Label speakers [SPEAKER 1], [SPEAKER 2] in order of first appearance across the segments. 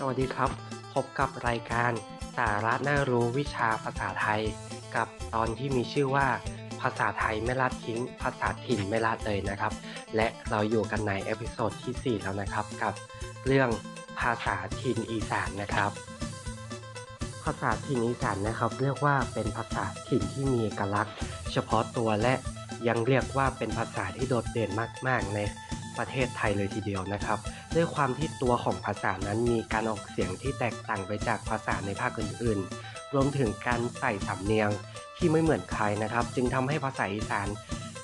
[SPEAKER 1] สวัสดีครับ พบกับรายการสาระน่ารู้วิชาภาษาไทย กับตอนที่มีชื่อว่า ภาษาไทยไม่ละทิ้ง ภาษาถิ่นไม่ละเลยนะครับ และเราอยู่กันใน episode ที่ 4 แล้วนะครับ กับเรื่องภาษาถิ่นอีสานนะครับ ภาษาถิ่นอีสานนะครับ เรียกว่าเป็นภาษาถิ่นที่มีเอกลักษณ์ เฉพาะตัวและยังเรียกว่าเป็นภาษาที่โดดเด่นมาก ๆ ในประเทศไทยเลยทีเดียวนะครับ ด้วยความที่ตัวของภาษานั้นมีการออกเสียงที่แตกต่างไปจากภาษาในภาคอื่นๆ รวมถึงการใส่สำเนียงที่ไม่เหมือนใครนะครับ จึงทำให้ภาษาอีสาน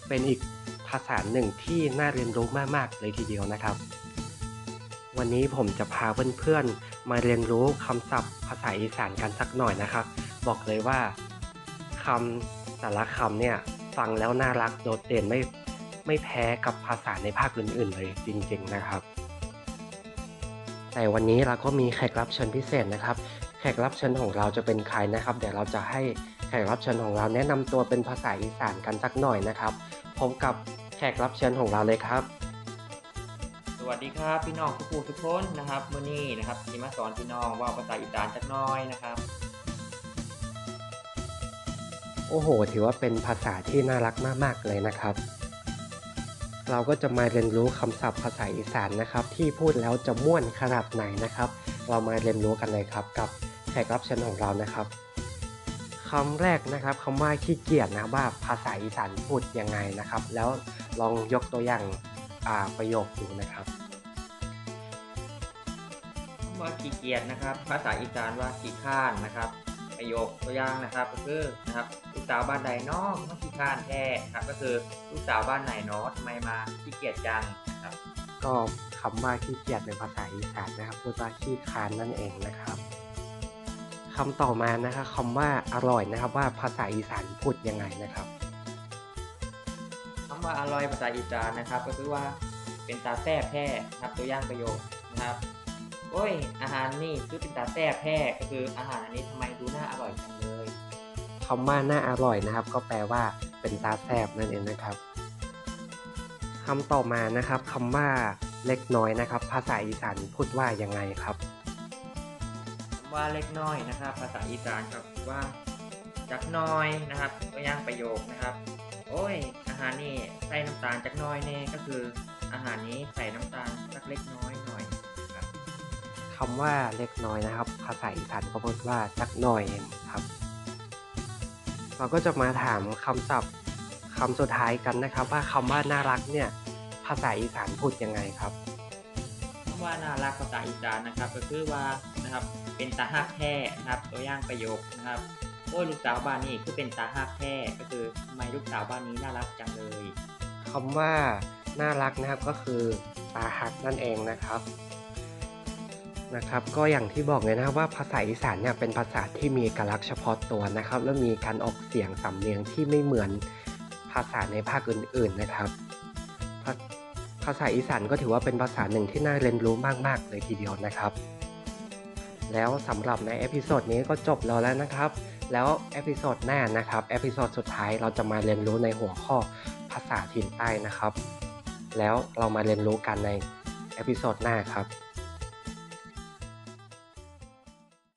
[SPEAKER 1] เป็นอีกภาษาหนึ่งที่น่าเรียนรู้มากๆเลยทีเดียวนะครับ วันนี้ผมจะพาเพื่อนๆมาเรียนรู้คำศัพท์ภาษาอีสานกันสักหน่อยนะครับ บอกเลยว่าคำแต่ละคำเนี่ยฟังแล้วน่ารักโดดเด่นไม่ไม่แพ้กับภาษาในภาคอื่นๆเลยจริงๆนะครับ แต่วันนี้เราก็มีแขกรับเชิญพิเศษนะครับ แขกรับเชิญของเราจะเป็นใครนะครับ เดี๋ยวเราจะให้แขกรับเชิญของเราแนะนำตัวเป็นภาษาอีสานกันสักหน่อยนะครับพบกับแขกรับเชิญของเราเลยครับ
[SPEAKER 2] สวัสดีครับพี่น้องทุกผู้ทุกคนนะครับมื่อนี้นะครับที่มาสอนพี่น้องว่าภาษาอีสานจักหน้อยนะครับ
[SPEAKER 1] โอ้โห ถือว่าเป็นภาษาที่น่ารักมากๆเลยนะครับ เราก็จะมาเรียนรู้คำศัพท์ภาษาอีสานนะครับ ที่พูดแล้วจะม่วนขนาดไหนนะครับ เรามาเรียนรู้กันเลยครับ กับแขกรับเชิญของเรานะครับคำแรกนะครับคำว่าขี้เกียจนะว่าภาษาอีสานพูดยังไงนะครับ แล้วลองยกตัวอย่างาประโยคดูนะครับ
[SPEAKER 2] คำว่าขี้เกียจนะครับ ภาษาอีสานว่าขี้ข้านนะครับ ประโยคตัวอย่างนะครับ ก็คือนะครับลูกสาวบ้านใดเน้องมาขี้ข้านแท้ครับก็คือลูกสาวบ้านไหนเนาะทำไมมาขี้เกียจจังนะครับ
[SPEAKER 1] ก็คำว่าขี้เกียจในภาษาอีสานนะครับพูดว่าขี้คร้านนั่นเองนะครับคำต่อมานะครับคำว่าอร่อยนะครับ ว่าภาษาอีสานพูดยังไงนะครับ
[SPEAKER 2] คำว่าอร่อยภาษาอีสานนะครับ ก็คือว่าเป็นตาแซ่บแท้นะครับตัวอย่างประโยคนะครับ โอ้ย อาหารนี่คือเป็นตาแซ่บแท้ก็คืออาหารอันนี้ทำไมดูน่าอร่อยจังเลย
[SPEAKER 1] คำว่าน่าอร่อยนะครับ ก็แปลว่าเป็นตาแซบนั่นเองนะครับคำต่อมานะครับคำว่าเล็กน้อยนะครับ ภาษาอีสานพูดว่ายังไงครับ
[SPEAKER 2] คำว่าเล็กน้อยนะครับ ภาษาอีสานครับว่าจักหน้อยนะครับตัวอย่างประโยคนะครับ โอ้ย อาหารนี่ใส่น้ำตาลจักหน้อยแน่ก็คือ อาหารนี้ใส่น้ำตาลสักเล็กน้อยหน่อย ครับ
[SPEAKER 1] คำว่าเล็กน้อยนะครับ ภาษาอีสานก็พูดว่าจักหน่อยเองครับ เราก็จะมาถามคำศัพท์คำสุดท้ายกันนะครับ ว่าคำว่าน่ารักเนี่ยภาษาอีสานพูดยังไงครับ
[SPEAKER 2] คำว่าน่ารักภาษาอีสานนะครับ ก็คือว่านะครับเป็นตาฮักแท้นะครับ ตัวอย่างประโยคนะครับโอ้ยลูกสาวบ้านนี้คือเป็นตาฮักแท้ก็คือทำไมลูกสาวบ้านนี้น่ารักจังเลย
[SPEAKER 1] คำว่าน่ารักนะครับก็คือตาฮักนั่นเองนะครับ นะครับก็อย่างที่บอกเลยนะครับว่าภาษาอีสานเนี่ยเป็นภาษาที่มีเอกลักษณ์เฉพาะตัวนะครับ และมีการออกเสียงสำเนียงที่ไม่เหมือนภาษาในภาคอื่น ๆนะครับภาภาษาอีสานก็ถือว่าเป็นภาษาหนึ่งที่น่าเรียนรู้มากๆเลยทีเดียวนะครับ แล้วสำหรับใน episode นี้ก็จบแล้วแล้วนะครับ แล้ว episode หน้านะครับ episode สุดท้ายเราจะมาเรียนรู้ในหัวข้อภาษาถิ่นใต้นะครับ แล้วเรามาเรียนรู้กันใน episode หน้าครับ